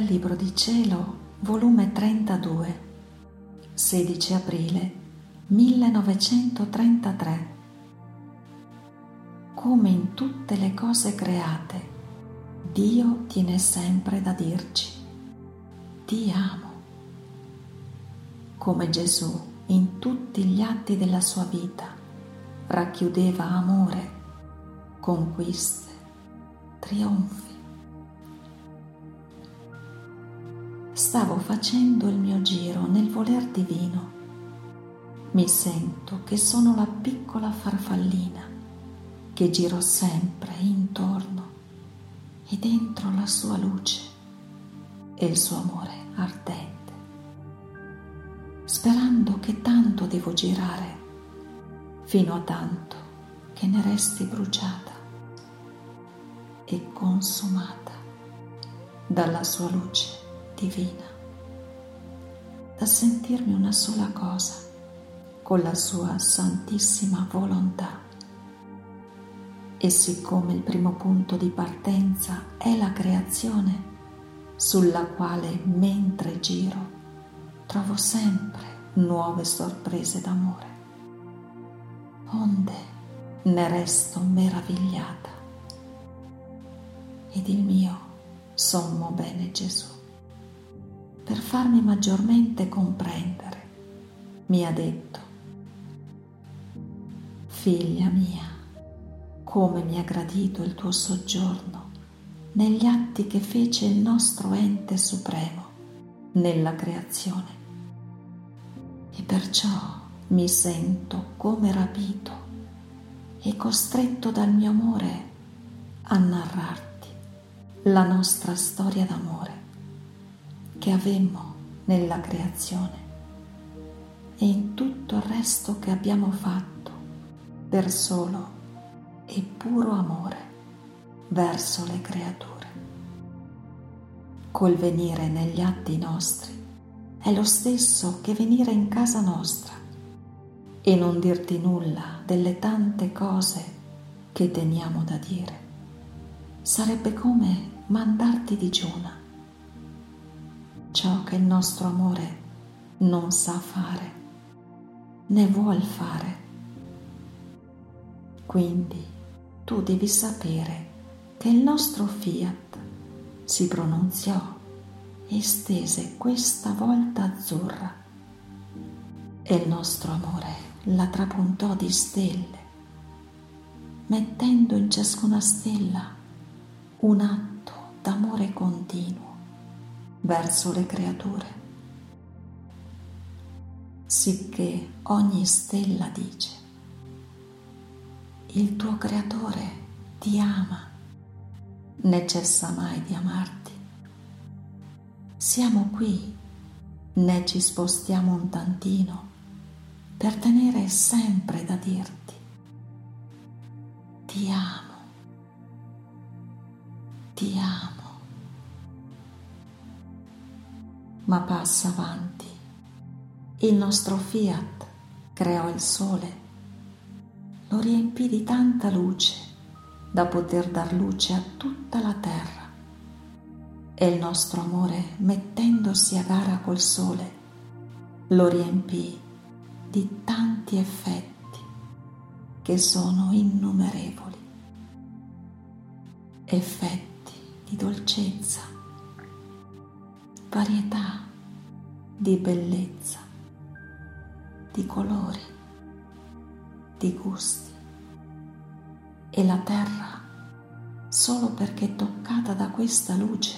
dal Libro di Cielo, volume 32, 16 aprile 1933. Come in tutte le cose create, Dio tiene sempre da dirci, ti amo. Come Gesù in tutti gli atti della sua vita racchiudeva amore, conquiste, trionfi. Stavo facendo il mio giro nel voler divino. Mi sento che sono la piccola farfallina che giro sempre intorno e dentro la sua luce e il suo amore ardente, sperando che tanto devo girare fino a tanto che ne resti bruciata e consumata dalla sua luce divina, da sentirmi una sola cosa con la sua santissima volontà. E siccome il primo punto di partenza è la creazione, sulla quale mentre giro trovo sempre nuove sorprese d'amore, onde ne resto meravigliata ed il mio sommo bene Gesù per farmi maggiormente comprendere, mi ha detto, figlia mia, come mi ha gradito il tuo soggiorno negli atti che fece il nostro ente supremo nella creazione. E perciò mi sento come rapito e costretto dal mio amore a narrarti la nostra storia d'amore che avemmo nella creazione e in tutto il resto che abbiamo fatto per solo e puro amore verso le creature. Col venire negli atti nostri è lo stesso che venire in casa nostra e non dirti nulla delle tante cose che teniamo da dire. Sarebbe come mandarti digiuna ciò che il nostro amore non sa fare né vuol fare. Quindi tu devi sapere che il nostro fiat si pronunziò e stese questa volta azzurra e il nostro amore la trapuntò di stelle, mettendo in ciascuna stella un atto d'amore continuo verso le creature, sicché ogni stella dice, il tuo creatore ti ama, né cessa mai di amarti. Siamo qui, né ci spostiamo un tantino per tenere sempre da dirti, ti amo, ti amo. Ma passa avanti. Il nostro fiat creò il sole, lo riempì di tanta luce da poter dar luce a tutta la terra. E il nostro amore, mettendosi a gara col sole, lo riempì di tanti effetti che sono innumerevoli. Effetti di dolcezza varietà di bellezza, di colori, di gusti. E la terra, solo perché toccata da questa luce,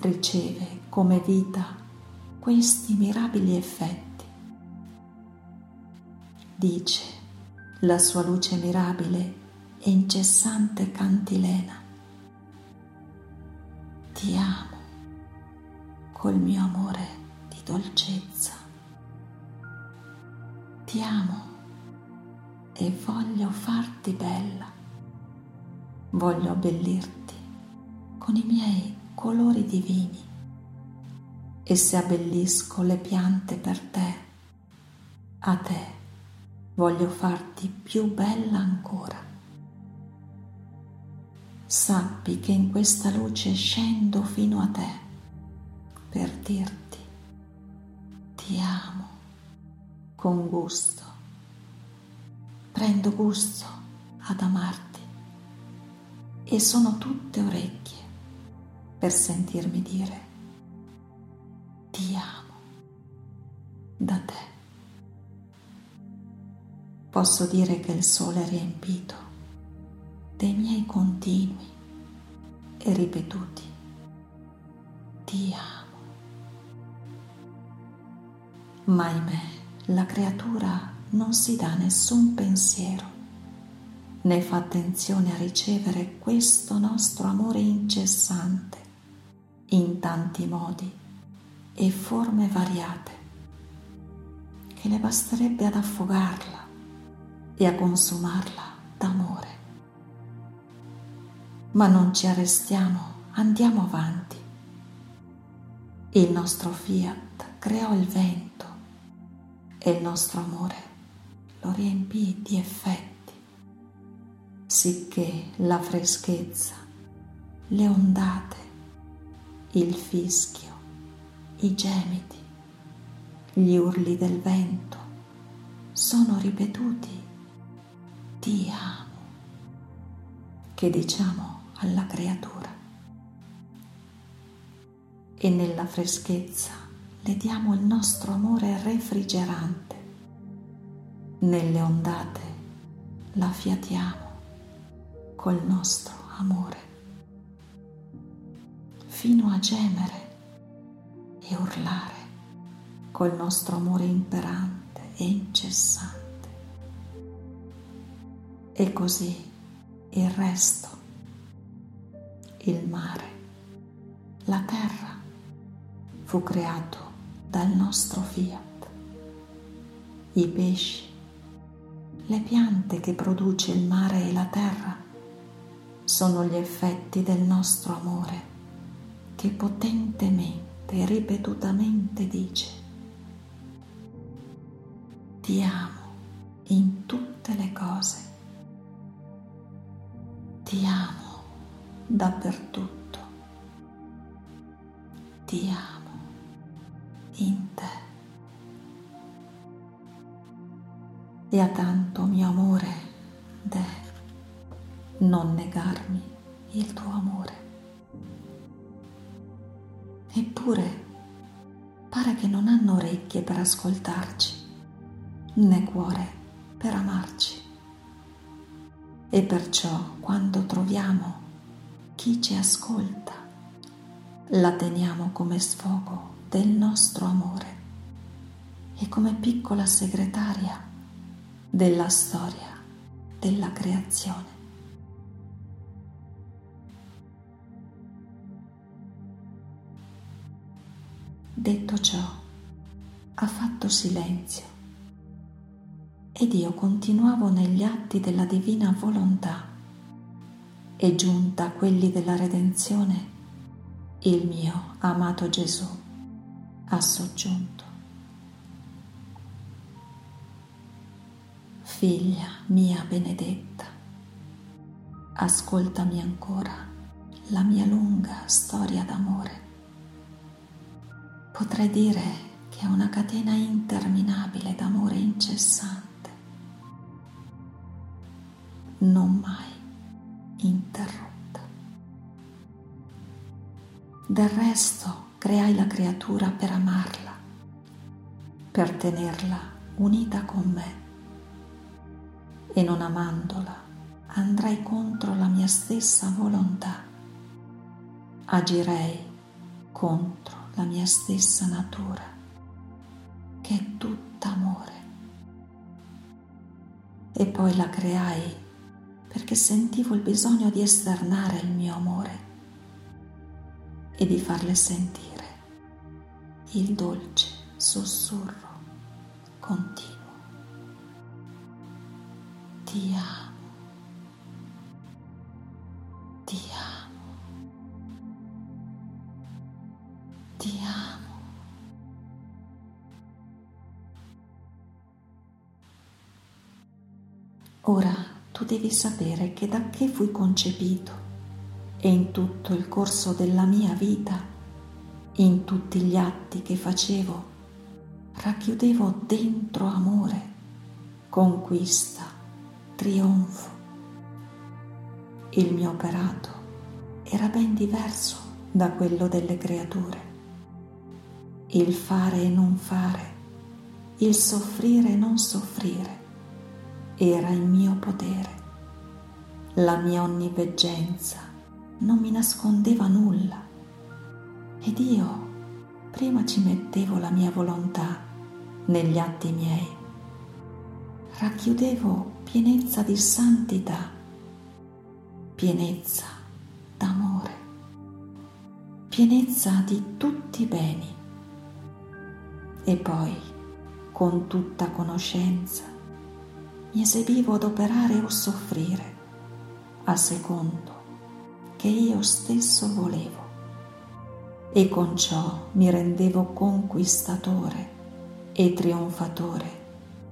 riceve come vita questi mirabili effetti. Dice la sua luce mirabile e incessante cantilena. Ti amo col mio amore di dolcezza. Ti amo e voglio farti bella. Voglio abbellirti con i miei colori divini. E se abbellisco le piante per te, a te voglio farti più bella ancora. Sappi che in questa luce scendo fino a te per dirti ti amo con gusto. Prendo gusto ad amarti e sono tutte orecchie per sentirmi dire ti amo da te. Posso dire che il sole è riempito dei miei continui e ripetuti ti amo. Ma ahimè, la creatura non si dà nessun pensiero né fa attenzione a ricevere questo nostro amore incessante in tanti modi e forme variate, che le basterebbe ad affogarla e a consumarla d'amore. Ma non ci arrestiamo, andiamo avanti. Il nostro fiat creò il vento e il nostro amore lo riempì di effetti, sicché la freschezza, le ondate, il fischio, i gemiti, gli urli del vento sono ripetuti ti amo, che diciamo alla creatura. E nella freschezza le diamo il nostro amore refrigerante, nelle ondate la fiatiamo col nostro amore, fino a gemere e urlare col nostro amore imperante e incessante. E così il resto, il mare, la terra, fu creato dal nostro fiat. I pesci, le piante che produce il mare e la terra sono gli effetti del nostro amore che potentemente e ripetutamente dice ti amo in tutte le cose, ti amo dappertutto, ti amo in te. E a tanto mio amore de non negarmi il tuo amore. Eppure pare che non hanno orecchie per ascoltarci, né cuore per amarci. E perciò quando troviamo chi ci ascolta, la teniamo come sfogo del nostro amore. E come piccola segretaria della storia della creazione. Detto ciò, ha fatto silenzio. Ed io continuavo negli atti della divina volontà. E giunta a quelli della redenzione, il mio amato Gesù ha soggiunto. Figlia mia benedetta, ascoltami ancora la mia lunga storia d'amore. Potrei dire che è una catena interminabile d'amore incessante, non mai interrotta. Del resto creai la creatura per amarla, per tenerla unita con me. E non amandola andrei contro la mia stessa volontà, agirei contro la mia stessa natura, che è tutta amore. E poi la creai perché sentivo il bisogno di esternare il mio amore e di farle sentire il dolce sussurro continuo. Ti amo, ti amo, ti amo. Ora tu devi sapere che da che fui concepito e in tutto il corso della mia vita In tutti gli atti che facevo racchiudevo dentro amore, conquista, trionfo. Il mio operato era ben diverso da quello delle creature. Il fare e non fare, il soffrire e non soffrire, era il mio potere. La mia onniveggenza non mi nascondeva nulla ed io prima ci mettevo la mia volontà negli atti miei. Racchiudevo pienezza di santità, pienezza d'amore, pienezza di tutti i beni. E poi, con tutta conoscenza, mi eseguivo ad operare o soffrire a secondo che io stesso volevo e con ciò mi rendevo conquistatore e trionfatore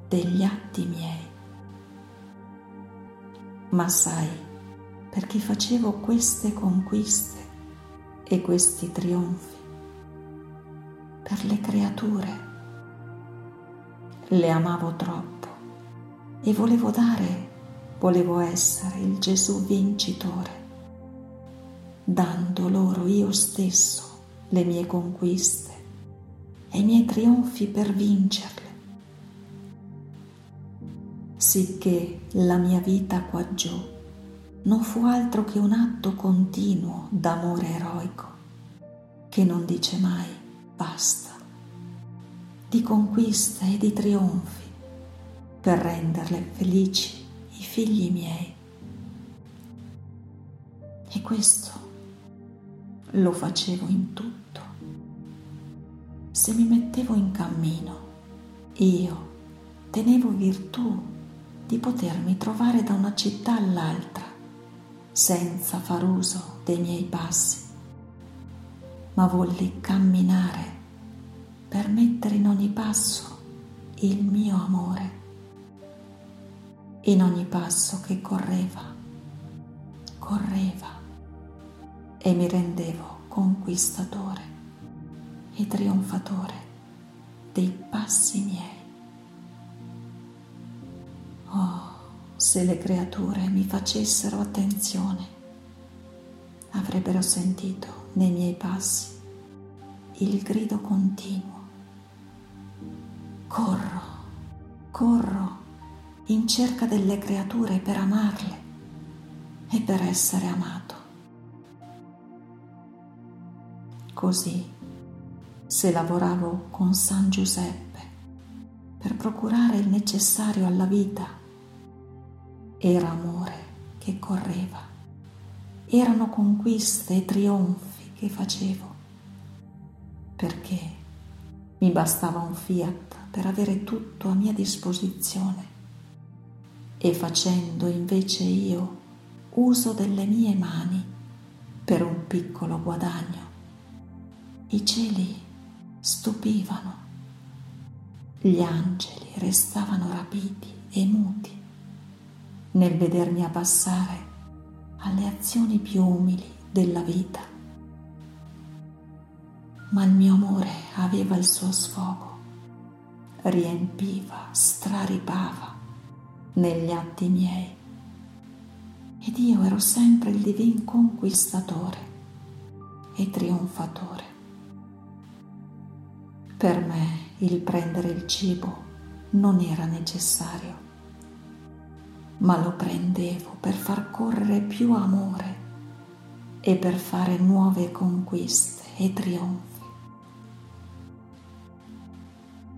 degli atti miei. Ma sai, perché facevo queste conquiste e questi trionfi? Per le creature. Le amavo troppo e volevo dare, volevo essere il Gesù vincitore, dando loro io stesso le mie conquiste e i miei trionfi per vincerle, sicché la mia vita qua giù non fu altro che un atto continuo d'amore eroico che non dice mai basta, di conquiste e di trionfi per renderle felici i figli miei. E questo lo facevo in tutto. Se mi mettevo in cammino, io tenevo virtù di potermi trovare da una città all'altra senza far uso dei miei passi, ma volli camminare per mettere in ogni passo il mio amore, in ogni passo che correva, correva e mi rendevo conquistatore e trionfatore dei passi miei. Oh, se le creature mi facessero attenzione, avrebbero sentito nei miei passi il grido continuo. Corro, corro in cerca delle creature per amarle e per essere amato. Così, se lavoravo con San Giuseppe per procurare il necessario alla vita, era amore che correva, erano conquiste e trionfi che facevo, perché mi bastava un fiat per avere tutto a mia disposizione. E facendo invece io uso delle mie mani per un piccolo guadagno i cieli stupivano, gli angeli restavano rapiti e muti nel vedermi abbassare alle azioni più umili della vita. Ma il mio amore aveva il suo sfogo, riempiva, straripava negli atti miei ed io ero sempre il divin conquistatore e trionfatore. Per me il prendere il cibo non era necessario, ma lo prendevo per far correre più amore e per fare nuove conquiste e trionfi.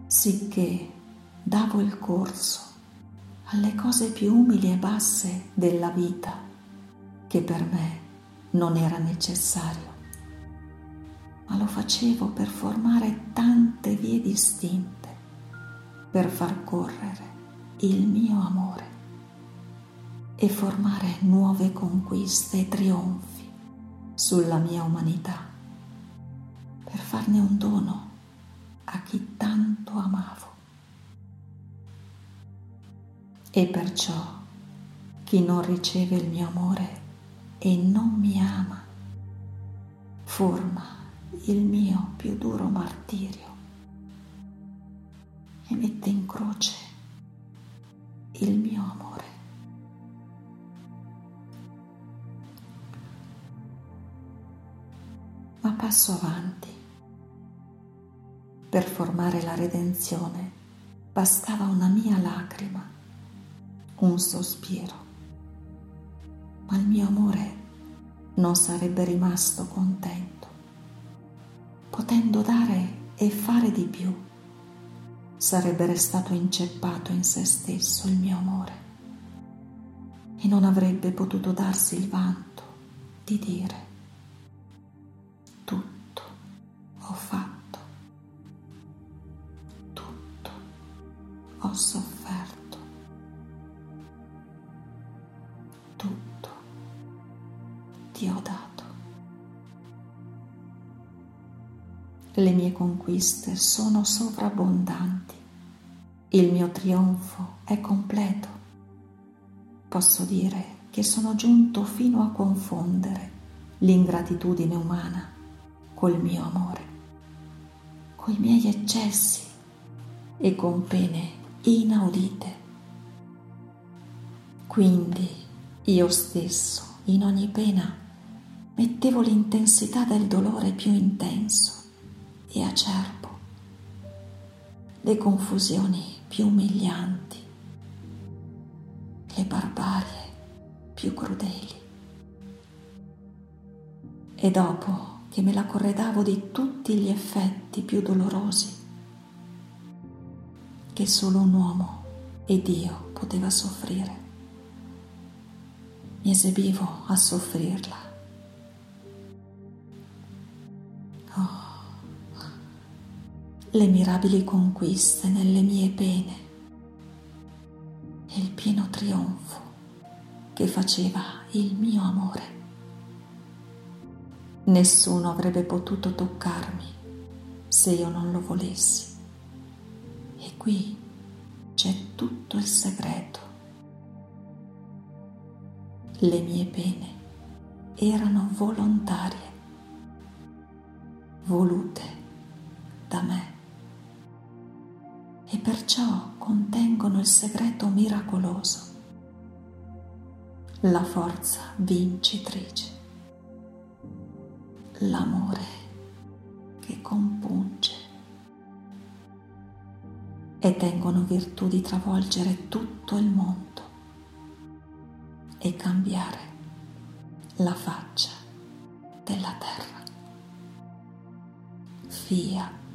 Sicché davo il corso alle cose più umili e basse della vita che per me non era necessario ma lo facevo per formare tante vie distinte, per far correre il mio amore e formare nuove conquiste e trionfi sulla mia umanità, per farne un dono a chi tanto amavo. E perciò chi non riceve il mio amore e non mi ama, forma il mio più duro martirio e mette in croce il mio amore. Ma passo avanti. Per formare la redenzione bastava una mia lacrima, un sospiro, ma il mio amore non sarebbe rimasto contento, potendo dare e fare di più, sarebbe restato inceppato in se stesso il mio amore e non avrebbe potuto darsi il vanto di dire Le mie conquiste sono sovrabbondanti, il mio trionfo è completo. Posso dire che sono giunto fino a confondere l'ingratitudine umana col mio amore, coi miei eccessi e con pene inaudite. Quindi io stesso, in ogni pena, mettevo l'intensità del dolore più intenso e acerbo, le confusioni più umilianti, le barbarie più crudeli. E dopo che me la corredavo di tutti gli effetti più dolorosi che solo un uomo e Dio poteva soffrire, mi esibivo a soffrirla. Le mirabili conquiste nelle mie pene e il pieno trionfo che faceva il mio amore. Nessuno avrebbe potuto toccarmi se io non lo volessi. E qui c'è tutto il segreto. Le mie pene erano volontarie, volute da me e perciò contengono il segreto miracoloso, la forza vincitrice, l'amore che compunge e tengono virtù di travolgere tutto il mondo e cambiare la faccia della terra. Fiat.